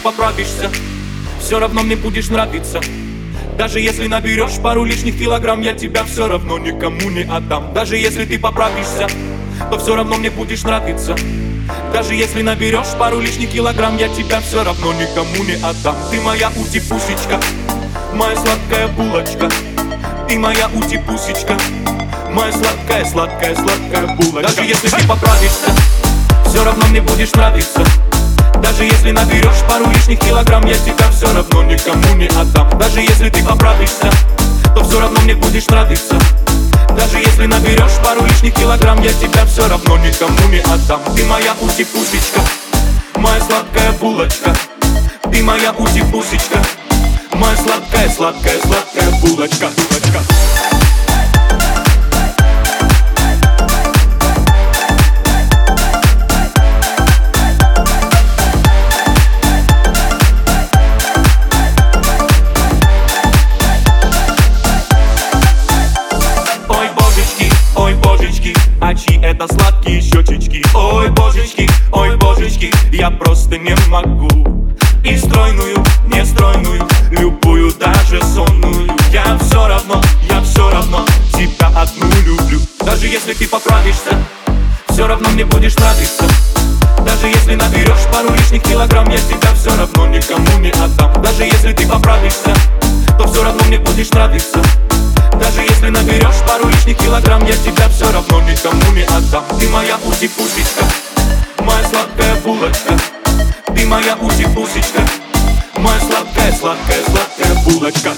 поправишься Все равно мне будешь нравиться. Даже если наберешь пару лишних килограмм Я тебя все равно никому не отдам. Даже если ты поправишься То все равно мне будешь нравиться. Даже если наберешь пару лишних килограмм Я тебя все равно никому не отдам. Ты моя ути-пусечка Моя сладкая булочка. Ты моя ути-пусечка Моя сладкая, сладкая, сладкая булочка. Даже если ты поправишься Все равно мне будешь нравиться Даже если наберешь пару лишних килограмм Я тебя все равно никому не отдам. Даже если ты поправишься То все равно мне будешь нравиться. Даже если наберешь пару лишних килограмм Я тебя все равно никому не отдам. Ты моя ути-пусечка Моя сладкая булочка. Ты моя ути-пусечка Моя сладкая, сладкая, сладкая булочка, булочка. Сладкие щечечки Ой, божечки, ой, божечки, я просто не могу. И стройную, не стройную, любую, даже сонную. Я все равно, я все равно тебя одну люблю. Даже если ты поправишься, все равно мне будешь нравиться. Даже если наберешь пару лишних килограмм Я тебя все равно никому не отдам. Даже если ты поправишься, то все равно мне будешь нравиться. Даже если наберешь пару лишних килограмм Я тебя все равно никому не отдам. Ты моя ути-пусечка. Моя сладкая булочка. Ты моя ути-пусечка. Моя сладкая, сладкая, сладкая булочка.